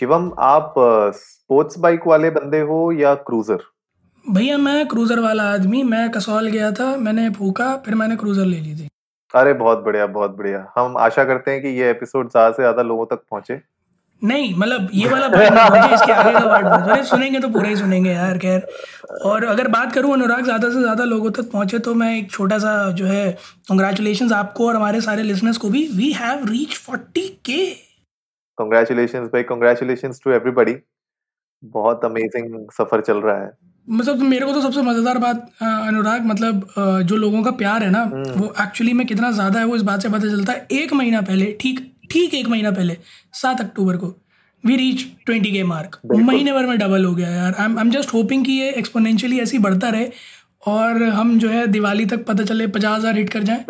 शिवम आप sports bike वाले बंदे हो या क्रूजर भैया मैं क्रूज़र वाला आदमी मैं कसौल गया था मैंने फूका फिर मैंने क्रूज़र ले ली थी। अरे बहुत बढ़िया बहुत बढ़िया। हम आशा करते हैं कि ये एपिसोड ज़्यादा से ज़्यादा लोगों तक पहुँचे। नहीं मतलब ये वाला नहीं इसके आगे का पार्ट। अरे सुनेंगे तो पूरा ही सुनेंगे यार खैर। और अगर बात करूँ अनुराग ज़्यादा से ज़्यादा लोगों तक पहुँचे तो मैं एक छोटा सा जो है कंग्रेचुलेशन आपको और हमारे सारे लिसनर्स को भी। We have reach forty K congratulation भाई. कंग्रेचुलेशन टू एवरीबॉडी बहुत अमेजिंग सफ़र चल रहा है. मतलब मेरे को तो सबसे मज़ेदार बात अनुराग मतलब जो लोगों का प्यार है ना वो एक्चुअली में कितना ज़्यादा है वो इस बात से पता चलता है एक महीना पहले ठीक ठीक एक महीना पहले सात अक्टूबर को we reach twenty K mark महीने भर में डबल हो गया यार. आई एम जस्ट होपिंग कि ये एक्सपोनेंशियली ऐसे ही बढ़ता रहे और हम जो है दिवाली तक पता चले पचास हज़ार हिट कर जाए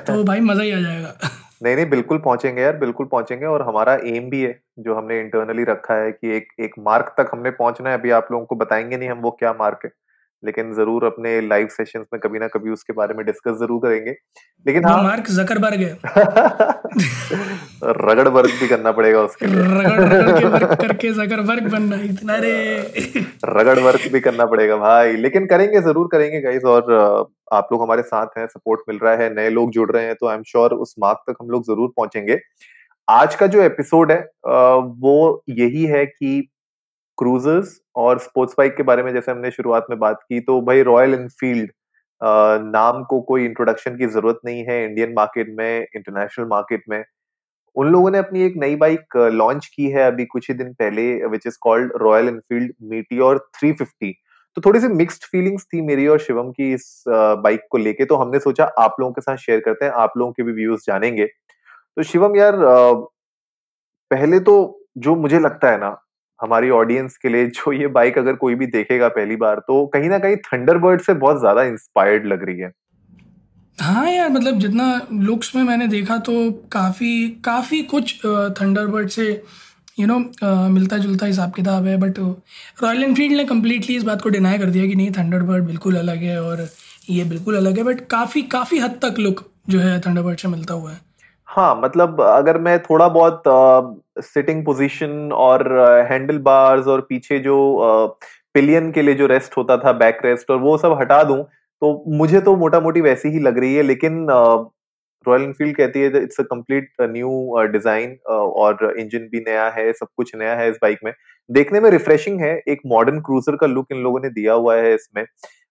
तो भाई मज़ा ही आ जाएगा. नहीं नहीं, बिल्कुल पहुँचेंगे यार, बिल्कुल पहुँचेंगे और हमारा एम भी है, जो हमने इंटरनली रखा है कि एक एक मार्क तक हमने पहुँचना है, अभी आप लोगों को बताएँगे नहीं हम वो क्या मार्क है। लेकिन ज़रूर अपने लाइव सेशन में कभी ना कभी उसके बारे में डिस्कस ज़रूर करेंगे। लेकिन हाँ। मार्क जकरबर्ग है। रगड़ वर्क भी करना पड़ेगा उसके लिए। रगड़ रगड़ करके जकरबर्ग बनना इतना रे। रगड़ वर्क भी करना पड़ेगा भाई। लेकिन करेंगे ज़रूर करेंगे गाइस और आप लोग हमारे साथ हैं सपोर्ट मिल रहा है नए लोग जुड़ रहे हैं तो आई एम श्योर उस मार्क तक हम लोग ज़रूर पहुँचेंगे। आज का जो एपिसोड है वो यही है कि क्रूजर्स और स्पोर्ट्स बाइक के बारे में जैसे हमने शुरुआत में बात की तो भाई रॉयल एनफील्ड नाम को कोई इंट्रोडक्शन की ज़रूरत नहीं है इंडियन मार्केट में इंटरनेशनल मार्केट में। उन लोगों ने अपनी एक नई बाइक लॉन्च की है अभी कुछ ही दिन पहले which is called Royal Enfield Meteor 350 तो थोड़ी सी मिक्स्ड फीलिंग्स थी मेरी और शिवम की इस बाइक को लेके तो हमने सोचा आप लोगों के साथ शेयर करते हैं, आप लोगों के भी व्यूज़ जानेंगे। तो शिवम यार पहले तो जो मुझे लगता है ना हमारी ऑडियंस के लिए जो ये बाइक अगर कोई भी देखेगा पहली बार तो कहीं ना कहीं थंडरबर्ड से बहुत ज़्यादा इंस्पायर्ड लग रही है। हाँ यार मतलब जितना लुक्स में मैंने देखा तो काफ़ी काफ़ी कुछ थंडरबर्ड से यू नो मिलता जुलता हिसाब किताब है बट रॉयल एनफील्ड ने कम्प्लीटली इस बात को डिनाई कर दिया कि नहीं थंडरबर्ड बिल्कुल अलग है और ये बिल्कुल अलग है बट काफ़ी काफ़ी हद तक लुक जो है थंडरबर्ड से मिलता हुआ है। हाँ मतलब अगर मैं थोड़ा बहुत सिटिंग पोजीशन और हैंडल बार्स और पीछे जो पिलियन के लिए जो रेस्ट होता था बैक रेस्ट और वो सब हटा दूँ तो मुझे तो मोटा मोटी वैसी ही लग रही है, लेकिन रॉयल एनफील्ड कहती है it's a complete new design और इंजन भी नया है, सब कुछ नया है इस बाइक में। देखने में रिफ्रेशिंग है, एक मॉडर्न क्रूजर का लुक इन लोगों ने दिया हुआ है इसमें।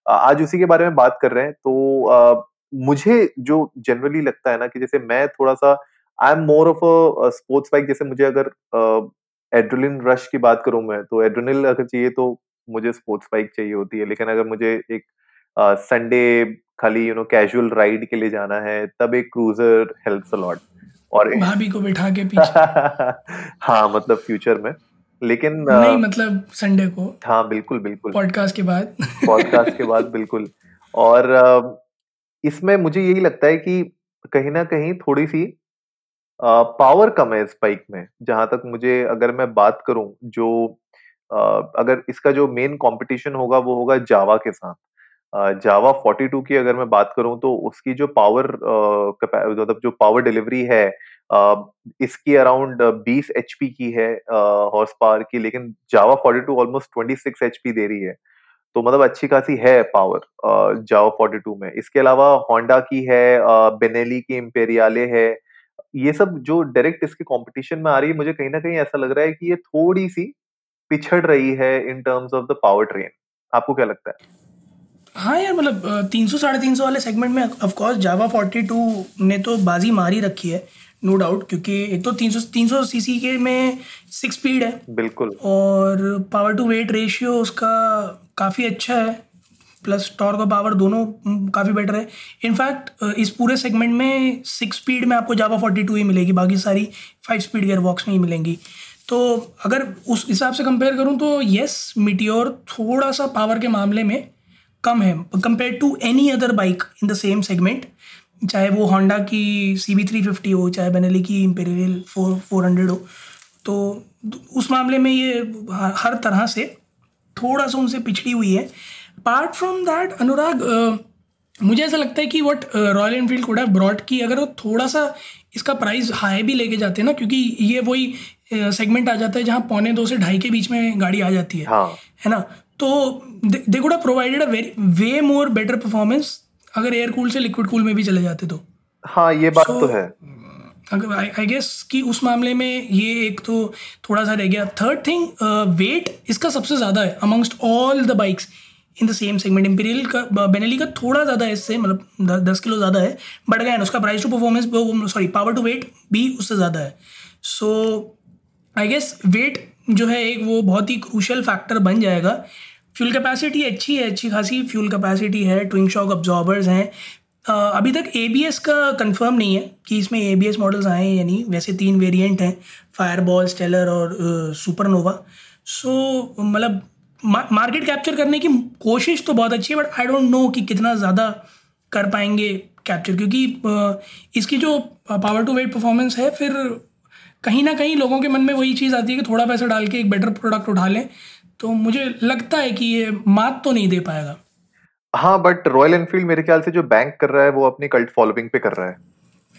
आज उसी के बारे में बात कर रहे हैं तो मुझे जो जनरली लगता है ना कि जैसे मैं थोड़ा सा I am more of a sports bike जैसे मुझे अगर एड्रेनलिन रश की बात करूँ मैं तो एड्रेनल अगर चाहिए तो मुझे स्पोर्ट्स बाइक चाहिए होती है। लेकिन अगर मुझे एक संडे uh, खाली यू नो कैजुअल राइड के लिए जाना है तब एक क्रूजर हेल्प्स अ लॉट और भाभी को बिठा के पीछे। हाँ मतलब फ्यूचर में। लेकिन नहीं मतलब संडे को। हाँ बिल्कुल बिल्कुल। पॉडकास्ट के बाद। पॉडकास्ट के बाद बिल्कुल। और इसमें मुझे यही लगता है कि कहीं ना कहीं थोड़ी सी पावर कम है इस बाइक में, जहाँ तक मुझे अगर मैं बात करूँ जो अगर इसका जो मेन कंपटीशन होगा, वो होगा जावा के साथ। जावा 42 की अगर मैं बात करूँ तो उसकी जो पावर मतलब जो पावर डिलीवरी है इसकी अराउंड 20 एचपी की है हॉर्स पावर की, लेकिन जावा 42 ऑलमोस्ट 26 एचपी दे रही है। तो मतलब अच्छी खासी है पावर जावा 42 में। इसके अलावा होंडा की है बेनेली की इम्पेरियाले है ये सब जो डायरेक्ट इसके कंपटीशन में आ रही है मुझे कहीं ना कहीं ऐसा लग रहा है कि ये थोड़ी सी पिछड़ रही है in terms of the power train आपको क्या लगता है? हाँ यार मतलब तीन सौ साढ़े तीन सौ वाले सेगमेंट में ऑफकोर्स जावा फोर्टी टू ने तो बाजी मारी रखी है नो no डाउट क्योंकि एक तो तीन सौ तीन सौ सी सी के में सिक्स स्पीड है बिल्कुल। और पावर टू वेट रेशियो उसका काफ़ी अच्छा है। प्लस टॉर्क और पावर दोनों काफ़ी बेटर है। इनफैक्ट इस पूरे सेगमेंट में सिक्स स्पीड में आपको जावा फोर्टी टू ही मिलेगी, बाकी सारी फाइव स्पीड गेयर बॉक्स में ही मिलेंगी। तो अगर उस हिसाब से कंपेयर करूँ तो येस मिटियोर थोड़ा सा पावर के मामले में कम है compare to any other bike in the same segment चाहे वो होंडा की सी बी थ्री फिफ्टी हो, चाहे बेनेली की इम्पेरियल फोर फोर हंड्रेड हो। तो उस मामले में ये हर तरह से थोड़ा सा उनसे पिछड़ी हुई है। अपार्ट फ्रॉम दैट अनुराग मुझे ऐसा लगता है कि what Royal Enfield code broad की अगर वो थोड़ा सा इसका प्राइस हाई भी लेके जाते हैं ना क्योंकि ये वही सेगमेंट आ जाता है जहाँ पौने दो से ढाई के बीच में गाड़ी आ जाती है हाँ. है ना? तो they good provided a very way more better performance अगर एयर कूल से लिक्विड कूल में भी चले जाते तो। हाँ ये बात so, तो है। अगर आई गेस कि उस मामले में ये एक तो थोड़ा सा रह गया। थर्ड थिंग वेट इसका सबसे ज़्यादा है amongst all the bikes in the same segment Imperiale का बेनेली का थोड़ा ज़्यादा इससे मतलब दस किलो ज़्यादा है बट अगैन उसका price to performance sorry power to weight भी उससे ज़्यादा है। सो आई गेस वेट जो है एक वो बहुत ही क्रूशल फैक्टर बन जाएगा। फ्यूल कैपेसिटी अच्छी है, अच्छी खासी फ्यूल कैपेसिटी है ट्विंग शॉक ऑब्जॉर्बर्स हैं। अभी तक एबीएस का कंफर्म नहीं है कि इसमें ए बी एस मॉडल्स आए हैं या नहीं। वैसे तीन वेरिएंट हैं फायरबॉल स्टेलर और सुपरनोवा सो मतलब मार्केट कैप्चर करने की कोशिश तो बहुत अच्छी है बट आई डोंट नो कि कितना ज़्यादा कर पाएँगे कैप्चर क्योंकि इसकी जो पावर टू वेट परफॉर्मेंस है, फिर कहीं ना कहीं लोगों के मन में वही चीज़ आती है कि थोड़ा पैसा डाल के एक बेटर प्रोडक्ट उठा लें। तो मुझे लगता है कि ये मात तो नहीं दे पाएगा। हाँ बट रॉयल एनफील्ड मेरे ख्याल से जो बैंक कर रहा है, वो अपनी कल्ट फॉलोइंग पे कर रहा है।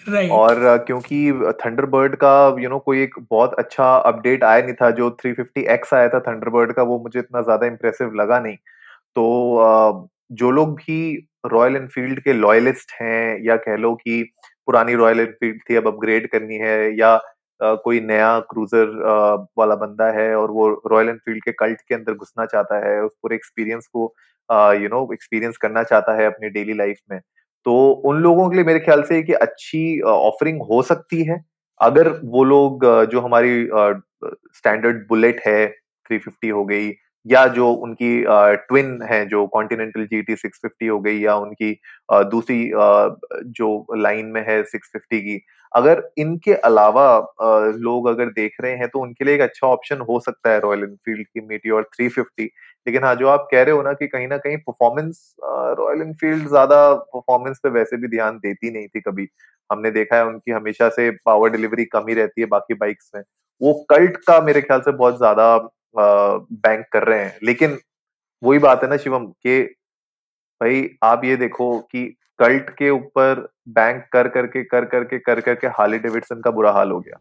Right. और क्योंकि थंडरबर्ड का यू you नो know, कोई एक बहुत अच्छा अपडेट आया नहीं था जो 350X आया था थंडरबर्ड का वो मुझे इतना ज़्यादा इंप्रेसिव लगा नहीं तो जो लोग भी रॉयल एनफील्ड के लॉयलिस्ट हैं या कह लो कि पुरानी रॉयल एनफील्ड थी अब अपग्रेड करनी है या कोई नया क्रूजर वाला बंदा है और वो रॉयल एनफील्ड के कल्ट के अंदर घुसना चाहता है उस पूरे एक्सपीरियंस को यू नो एक्सपीरियंस करना चाहता है अपनी डेली लाइफ में तो उन लोगों के लिए मेरे ख्याल से कि अच्छी ऑफरिंग हो सकती है। अगर वो लोग जो हमारी स्टैंडर्ड बुलेट है 350 हो गई, या जो उनकी ट्विन है, जो कॉन्टिनेंटल जी टी सिक्स हो गई, या उनकी दूसरी जो लाइन में है सिक्स फिफ्टी की, अगर इनके अलावा लोग अगर देख रहे हैं तो उनके लिए एक अच्छा ऑप्शन हो सकता है रॉयल इनफील्ड की मीटी और थ्री फिफ्टी लेकिन हाँ जो आप कह रहे हो ना कि कहीं ना कहीं परफॉर्मेंस रॉयल एनफील्ड ज़्यादा परफॉर्मेंस पे वैसे भी ध्यान देती नहीं थी कभी। हमने देखा है उनकी हमेशा से पावर डिलीवरी कम ही रहती है बाकी बाइक्स में। वो कल्ट का मेरे ख्याल से बहुत ज़्यादा बैंक कर रहे हैं। लेकिन वही बात है ना शिवम के भाई, आप ये देखो कि कल्ट के ऊपर बैंक कर करके कर करके कर करके हार्ली डेविडसन का बुरा हाल हो गया।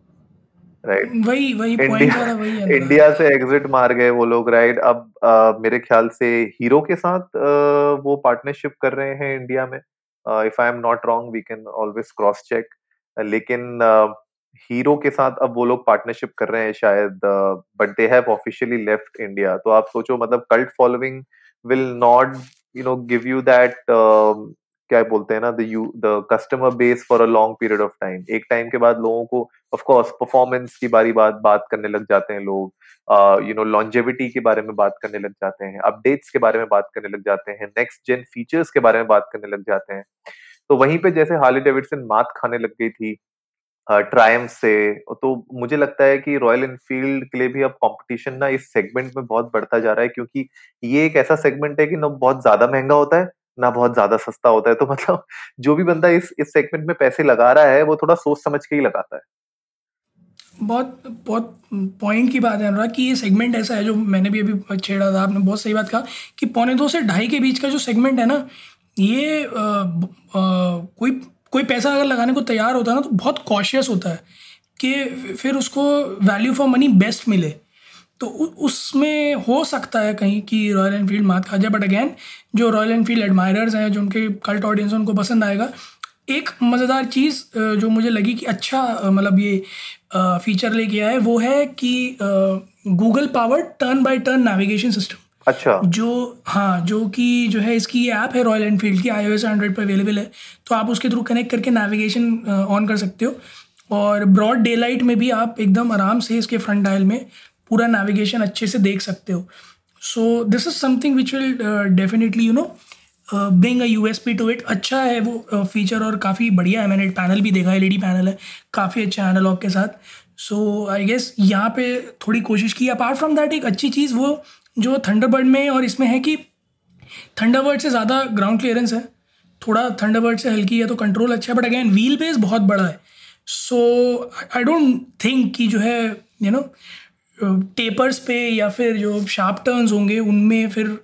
राइट वही वही इंडिया वही इंडिया से एग्जिट मार गए वो लोग राइट अब आ, मेरे ख्याल से हीरो के साथ आ, वो पार्टनरशिप कर रहे हैं इंडिया में। If I am not wrong we can always cross check लेकिन आ, हीरो के साथ अब वो लोग पार्टनरशिप कर रहे हैं शायद but they have officially left India तो आप सोचो मतलब cult following will not you know give you that क्या बोलते हैं ना the you the customer base for a long period of time एक टाइम के बाद लोगों को ऑफ़ कोर्स परफॉर्मेंस की बारी बात बात करने लग जाते हैं लोग। यू नो लॉन्जेविटी के बारे में बात करने लग जाते हैं। अपडेट्स के बारे में बात करने लग जाते हैं। नेक्स्ट जेन फीचर्स के बारे में बात करने लग जाते हैं। तो वहीं पे जैसे हार्ली डेविडसन मात खाने लग गई थी ट्रायम्फ से तो मुझे लगता है कि रॉयल एनफील्ड के लिए भी अब कंपटीशन ना इस सेगमेंट में बहुत बढ़ता जा रहा है, क्योंकि ये एक ऐसा सेगमेंट है कि ना बहुत ज़्यादा महँगा होता है ना बहुत ज़्यादा सस्ता होता है। तो मतलब जो भी बंदा इस इस सेगमेंट में पैसे लगा रहा है वो थोड़ा सोच समझ के ही लगाता है। बहुत बहुत पॉइंट की बात है अनुराग कि ये सेगमेंट ऐसा है जो मैंने भी अभी छेड़ा था आपने बहुत सही बात कहा कि पौने दो से ढाई के बीच का जो सेगमेंट है ना ये आ, आ, कोई कोई पैसा अगर लगाने को तैयार होता है ना तो बहुत कॉशियस होता है कि फिर उसको वैल्यू फॉर मनी बेस्ट मिले। तो उसमें हो सकता है कहीं कि रॉयल एनफील्ड मात खा जाए बट अगैन जो रॉयल एनफील्ड एडमायरर्स हैं जो उनके कल्ट ऑडियंस उनको पसंद आएगा। एक मज़ेदार चीज़ जो मुझे लगी कि अच्छा मतलब ये फीचर लेके आया है वो है कि Google power turn by turn navigation system अच्छा। जो हाँ जो कि जो है इसकी ये ऐप है रॉयल एनफील्ड की आई ओ एस एंड्रॉइड पर अवेलेबल है। तो आप उसके थ्रू कनेक्ट करके नेविगेशन ऑन कर सकते हो। और ब्रॉड डे लाइट में भी आप एकदम आराम से इसके फ्रंट डायल में पूरा नेविगेशन अच्छे से देख सकते हो। So this is something which will definitely you know bring a U S P to it अच्छा है वो फीचर uh, और काफ़ी बढ़िया है। मैंने पैनल भी देखा एल ई डी पैनल है। काफ़ी अच्छा एनालॉग के साथ। सो आई गेस यहाँ पे थोड़ी कोशिश की। अपार्ट फ्रॉम दैट एक अच्छी चीज़ वो जो थंडरबर्ड में और इसमें है कि थंडरबर्ड से ज़्यादा ग्राउंड क्लियरेंस है। थोड़ा थंडरबर्ड से हल्की है तो कंट्रोल अच्छा है बट अगेन व्हील बेस बहुत बड़ा है। सो आई डोंट थिंक कि जो है यू नो टेपर्स पे या फिर जो शार्प टर्न्स होंगे, उनमें फिर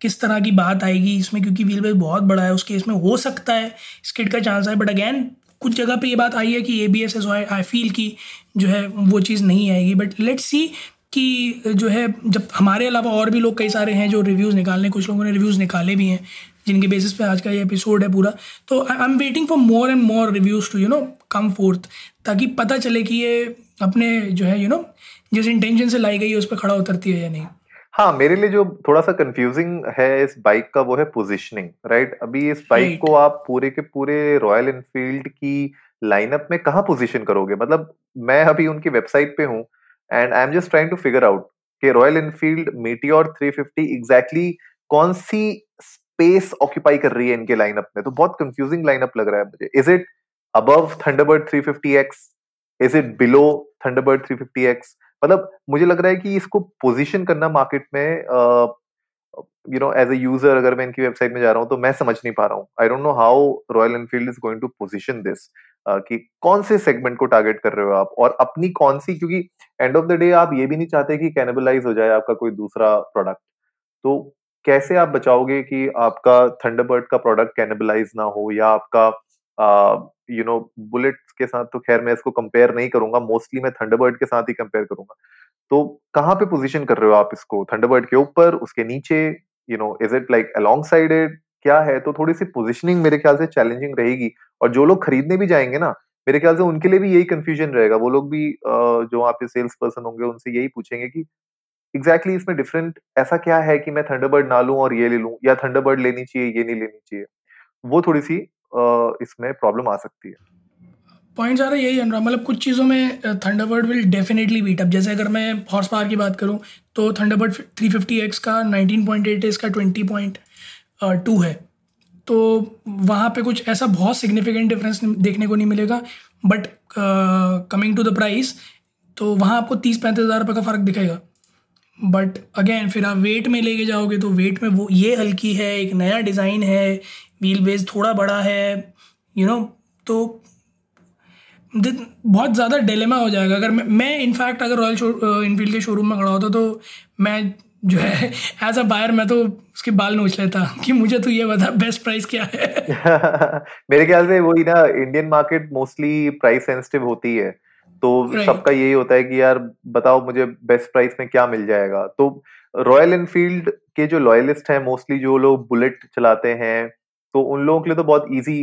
किस तरह की बात आएगी इसमें? क्योंकि व्हील बेस बहुत बड़ा है उसके इसमें हो सकता है स्किड का चांस है बट अगैन कुछ जगह पे ये बात आई है कि A B S S I feel की जो है, वो चीज़ नहीं आएगी। बट लेट्स सी कि जो है, जब हमारे अलावा और भी लोग कई सारे हैं जो रिव्यूज़ निकालने, कुछ लोगों ने रिव्यूज़ निकाले भी हैं, जिनके बेसिस पे आज का ये एपिसोड है पूरा तो I am waiting for more and more reviews to you know come forth ताकि पता चले कि ये अपने जो है यू नो जिस इंटेंशन से लाई गई है उस पर खड़ा उतरती है या नहीं? हाँ मेरे लिए जो थोड़ा सा कंफ्यूजिंग है इस बाइक का वो है पोजीशनिंग राइट अभी इस बाइक right. को आप पूरे के पूरे रॉयल एनफील्ड की लाइनअप में कहाँ पोजीशन करोगे? मतलब मैं अभी उनकी वेबसाइट पे हूँ and I am just trying to figure out कि रॉयल एनफील्ड मीटियोर 350 एग्जैक्टली कौन सी स्पेस ऑक्यूपाई कर रही है इनके लाइनअप में? तो बहुत कंफ्यूजिंग लाइनअप लग रहा है मुझे। Is it above Thunderbird 350x is it below Thunderbird 350x मतलब मुझे लग रहा है कि इसको पोजीशन करना मार्केट में you know as a user अगर मैं इनकी वेबसाइट में जा रहा हूँ तो मैं समझ नहीं पा रहा हूँ। I don't know how Royal Enfield is going to position this कि कौन से सेगमेंट को टारगेट कर रहे हो आप और अपनी कौन सी, क्योंकि एंड ऑफ़ द डे आप ये भी नहीं चाहते कि कैनिबलाइज हो जाए आपका कोई दूसरा प्रोडक्ट तो कैसे आप बचाओगे कि आपका थंडरबर्ड का प्रोडक्ट कैनिबलाइज ना हो या आपका यू नो बुलेट के साथ तो खैर मैं इसको कंपेयर नहीं करूँगा मोस्टली मैं थंडरबर्ड के साथ ही कंपेयर करूँगा। तो कहाँ पे पोजीशन कर रहे हो आप इसको? थंडरबर्ड के ऊपर, उसके नीचे you know is it like along sided क्या है? तो थोड़ी सी पोजिशनिंग मेरे ख्याल से चैलेंजिंग रहेगी। और जो लोग खरीदने भी जाएँगे ना, मेरे ख्याल से उनके लिए भी यही कंफ्यूजन रहेगा। वो लोग भी जो आपके सेल्स पर्सन होंगे, उनसे यही पूछेंगे कि एग्जैक्टली exactly इसमें डिफरेंट ऐसा क्या है कि मैं थंडरबर्ड ना लूँ और ये ले लूँ, या थंडरबर्ड लेनी चाहिए, ये नहीं लेनी चाहिए? वो थोड़ी सी इसमें प्रॉब्लम आ सकती है। पॉइंट ज़्यादा यही अनुराग। मतलब कुछ चीज़ों में Thunderbird will definitely beat up जैसे अगर मैं हॉर्स पावर की बात करूँ तो थंडरबर्ड 350x का नाइनटीन 19.8 है इसका 20.2 है। तो वहाँ पे कुछ ऐसा बहुत सिग्निफिकेंट डिफरेंस देखने को नहीं मिलेगा। But coming to the price तो वहाँ आपको तीस पैंतीस हज़ार रुपये का फ़र्क दिखेगा। बट अगेन फिर आप वेट में लेके जाओगे तो वेट में वो ये हल्की है एक नया डिज़ाइन है व्हील बेस थोड़ा बड़ा है यू you नो know, तो बहुत ज़्यादा डिलेमा हो जाएगा। अगर मैं मैं इनफैक्ट अगर रॉयल इनफील्ड के शोरूम में खड़ा होता तो मैं जो है एज अ बायर मैं तो उसके बाल नोच लेता कि मुझे तो ये बता बेस्ट प्राइस क्या है? मेरे ख्याल से वही ना Indian market mostly price sensitive होती है। तो सबका यही होता है कि यार बताओ मुझे बेस्ट प्राइस में क्या मिल जाएगा? तो रॉयल एनफील्ड के जो लॉयलिस्ट हैं मोस्टली जो लोग बुलेट चलाते हैं तो उन लोगों के लिए तो बहुत इजी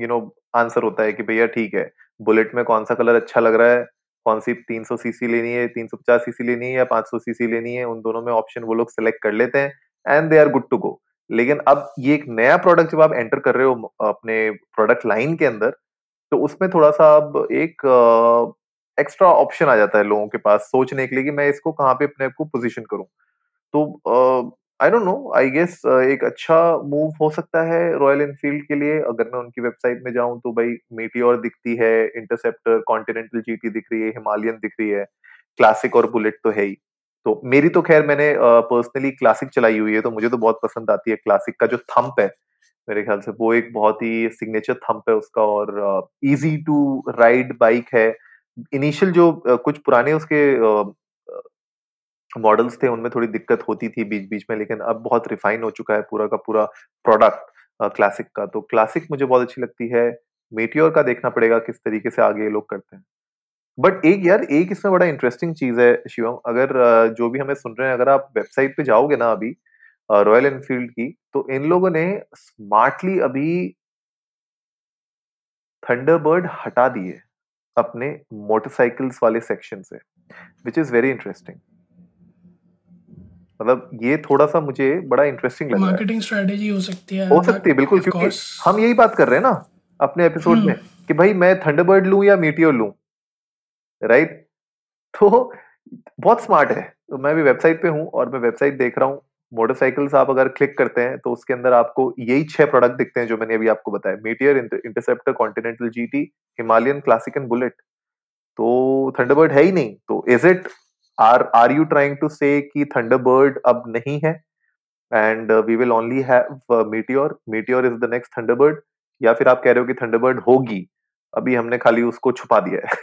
यू नो आंसर होता है कि भैया ठीक है, बुलेट में कौन सा कलर अच्छा लग रहा है? कौन सी 300 सीसी लेनी है 350 सीसी लेनी है या 500 सीसी लेनी है? उन दोनों में ऑप्शन वो लोग सिलेक्ट कर लेते हैं and they are good to go लेकिन अब ये एक नया प्रोडक्ट जब आप एंटर कर रहे हो अपने प्रोडक्ट लाइन के अंदर तो उसमें थोड़ा सा अब एक एक्स्ट्रा ऑप्शन आ जाता है लोगों के पास सोचने के लिए कि मैं इसको कहाँ पे अपने आप को पोजिशन करूँ। तो I don't know I guess एक अच्छा मूव हो सकता है रॉयल एनफील्ड के लिए। अगर मैं उनकी वेबसाइट में जाऊँ तो भाई मीटियोर दिखती है। इंटरसेप्टर कॉन्टिनेंटल जीटी दिख रही है हिमालयन दिख रही है। क्लासिक और बुलेट तो है ही। तो मेरी तो खैर मैंने पर्सनली uh, क्लासिक चलाई हुई है तो मुझे तो बहुत पसंद आती है क्लासिक का जो थंप है मेरे ख्याल से। वो एक बहुत ही सिग्नेचर थंप है उसका और इजी टू राइड बाइक है। इनिशियल जो uh, कुछ पुराने उसके मॉडल्स थे, उनमें थोड़ी दिक्कत होती थी बीच बीच में, लेकिन अब बहुत रिफाइन हो चुका है पूरा का पूरा प्रोडक्ट क्लासिक का। तो क्लासिक मुझे बहुत अच्छी लगती है। मेटियोर का देखना पड़ेगा किस तरीके से आगे ये लोग करते हैं। बट एक यार, एक इसमें बड़ा इंटरेस्टिंग चीज़ है, शिवम। अगर जो भी हमें सुन रहे हैं, अगर आप वेबसाइट पे जाओगे ना अभी रॉयल एनफील्ड की तो इन लोगों ने स्मार्टली अभी थंडरबर्ड हटा दिए अपने मोटरसाइकिल्स वाले सेक्शन से विच इज़ वेरी इंटरेस्टिंग मतलब ये थोड़ा सा मुझे बड़ा इंटरेस्टिंग लगा मार्केटिंग स्ट्रेटेजी हो सकती है हो सकती है बिल्कुल क्योंकि हम यही बात कर रहे हैं ना अपने एपिसोड हम्म। में कि भाई मैं थंडरबर्ड लूँ या मीटियोर लूँ राइट तो बहुत स्मार्ट है। तो मैं भी वेबसाइट पे हूँ और मैं वेबसाइट देख रहा हूँ। मोटरसाइकिल्स आप अगर क्लिक करते हैं तो उसके अंदर आपको यही छह प्रोडक्ट दिखते हैं जो मैंने अभी आपको बताया। Meteor Interceptor Continental GT Himalayan Classic and Bullet तो थंडरबर्ड है ही नहीं। तो is it are are you trying to say कि थंडरबर्ड अब नहीं है? And we will only have Meteor Meteor is the next Thunderbird या फिर आप कह रहे हो कि थंडरबर्ड होगी? अभी हमने खाली उसको छुपा दिया है।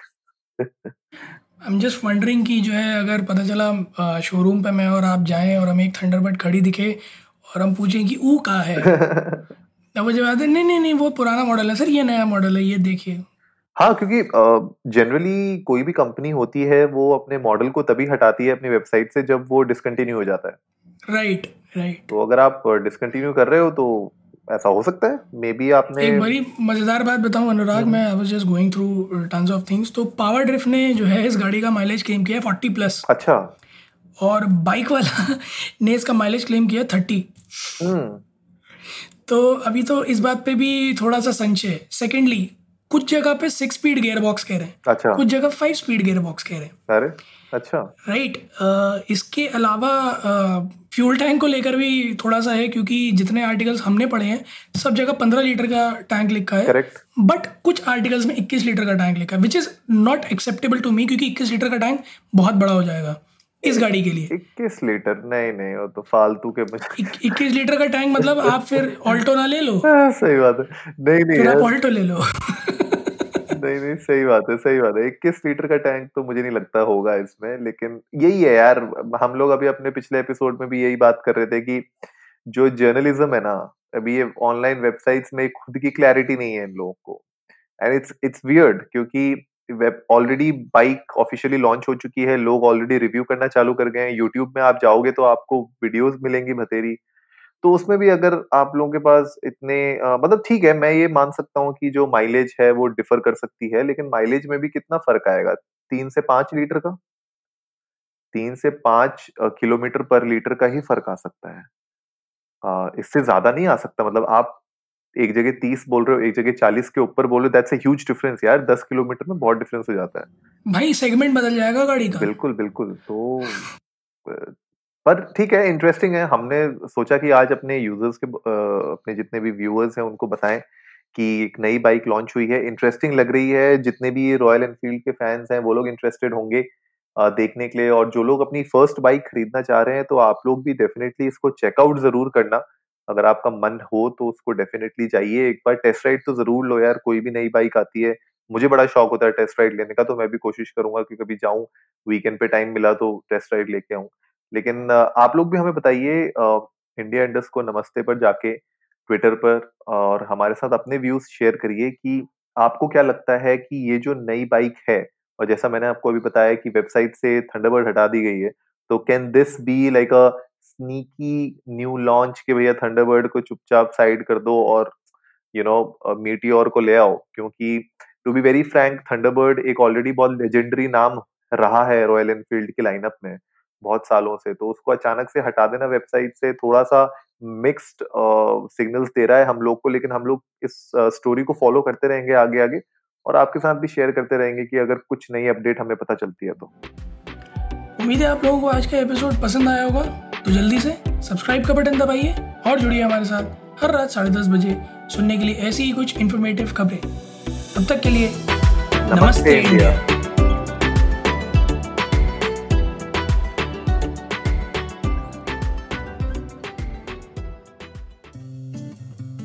आई एम जस्ट वंडरिंग कि जो है अगर पता चला शोरूम पे मैं और आप जाएँ और हमें एक थंडरबर्ड खड़ी दिखे और हम पूछें कि ऊ कहाँ है? तब वो जवाब दे नहीं नहीं नहीं वो पुराना मॉडल है सर ये नया मॉडल है ये देखिए। हाँ क्योंकि जनरली uh, कोई भी कंपनी होती है वो अपने मॉडल को तभी हटाती है अपनी वेबसाइट से जब वो डिसकंटिन्यू हो जाता है। Right right, right right. तो अगर आप डिसकंटिन्यू कर रहे हो तो ऐसा हो सकता है। मे बी आपने एक बड़ी मज़ेदार बात बताऊँ अनुराग मैं I was just going through tons of things तो पावर ड्रिफ्ट ने जो है इस गाड़ी का माइलेज क्लेम किया है फोर्टी प्लस अच्छा। और बाइक वाला ने इसका माइलेज क्लेम किया थर्टी हम्म। तो अभी तो इस बात पे भी थोड़ा सा संशय है। सेकेंडली कुछ जगह पे सिक्स स्पीड गियर बॉक्स कह रहे हैं। अच्छा। कुछ जगह फाइव स्पीड गियर बॉक्स कह रहे हैं। अरे अच्छा। राइट right, इसके अलावा फ्यूल टैंक को लेकर भी थोड़ा सा है क्योंकि जितने आर्टिकल्स हमने पढ़े हैं सब जगह पंद्रह लीटर का टैंक लिखा है। करेक्ट बट कुछ आर्टिकल्स में इक्कीस लीटर का टैंक लिखा है which is not acceptable to me क्योंकि इक्कीस लीटर का टैंक बहुत बड़ा हो जाएगा इस गाड़ी के लिए। इक्कीस लीटर? नहीं नहीं वो तो फालतू के इक्कीस लीटर का टैंक मतलब आप फिर ऑल्टो ना ले लो। हाँ, सही बात है। नहीं नहीं आप ऑल्टो ले लो। नहीं नहीं, सही बात है, सही बात है। इक्कीस लीटर का टैंक तो मुझे नहीं लगता होगा इसमें, लेकिन यही है यार, हम लोग अभी अपने पिछले एपिसोड में भी यही बात कर रहे थे कि जो जर्नलिज्म है ना, अभी ये ऑनलाइन वेबसाइट्स में खुद की क्लैरिटी नहीं है इन लोगों को। एंड इट्स इट्स वियर्ड क्योंकि web already bike officially launch हो चुकी है, लोग ऑलरेडी रिव्यू करना चालू कर गए हैं। यूट्यूब में आप जाओगे तो आपको वीडियोस मिलेंगी, भतेरी। तो उसमें भी अगर आप लोगों के पास इतने अ, मतलब ठीक है मैं ये मान सकता हूँ कि जो माइलेज है वो डिफर कर सकती है लेकिन माइलेज में भी कितना फ़र्क आएगा? तीन से पाँच लीटर का? तीन से पाँच किलोमीटर पर लीटर का ही फ़र्क आ सकता है। अ, इससे ज़्यादा नहीं आ सकता मतलब आप एक जगह तीस बोल रहे हो एक जगह चालीस के ऊपर बोल रहे हो दैट्स ह्यूज डिफरेंस यार दस किलोमीटर में बहुत डिफरेंस हो जाता है। भाई सेगमेंट बदल जाएगा गाड़ी का। बिल्कुल बिल्कुल तो पर ठीक है इंटरेस्टिंग है। हमने सोचा कि आज अपने यूज़र्स के अपने जितने भी व्यूअर्स हैं, उनको बताएँ कि एक नई बाइक लॉन्च हुई है। इंटरेस्टिंग लग रही है। जितने भी रॉयल एनफील्ड के फैंस हैं, वो लोग इंटरेस्टेड होंगे देखने के लिए। और जो लोग अपनी फ़र्स्ट बाइक खरीदना चाह रहे हैं तो आप लोग भी डेफिनेटली इसको चेकआउट ज़रूर करना। अगर आपका मन हो तो उसको डेफिनेटली जाइए। एक बार टेस्ट राइड तो ज़रूर लो यार, कोई भी नई बाइक आती है। मुझे बड़ा शौक होता है टेस्ट राइड लेने का तो मैं भी कोशिश करूँगा कि कभी जाऊँ वीकेंड पे टाइम मिला तो टेस्ट राइड लेके आऊँ। लेकिन आप लोग भी हमें बताइए इंडिया इंडस्ट को नमस्ते पर जाके ट्विटर पर, और हमारे साथ अपने व्यूज़ शेयर करिए कि आपको क्या लगता है कि ये जो नई बाइक है, और जैसा मैंने आपको अभी बताया कि वेबसाइट से थंडरबर्ड हटा दी गई है तो can this be like a sneaky new launch के भैया थंडरबर्ड को चुपचाप साइड कर दो और यू नो मीटियोर को ले आओ? क्योंकि to be very frank Thunderbird एक ऑलरेडी बहुत लेजेंडरी नाम रहा है रॉयल एनफील्ड की लाइनअप में। बहुत सालों से तो उसको अचानक से हटा देना वेबसाइट से थोड़ा सा मिक्स्ड सिग्नल्स दे रहा है हम लोग को लेकिन हम लोग इस स्टोरी को फॉलो करते रहेंगे आगे आगे और आपके साथ भी शेयर करते रहेंगे कि अगर कुछ नई अपडेट हमें पता चलती है तो। उम्मीद है आप लोगों को आज का एपिसोड पसंद आया होगा तो जल्दी से सब्सक्राइब का बटन दबाइए और जुड़िए हमारे साथ हर रात साढ़े दस बजे सुनने के लिए ऐसी ही कुछ इन्फॉर्मेटिव खबरें। तब तक के लिए नमस्ते नमस्ते इंडिया।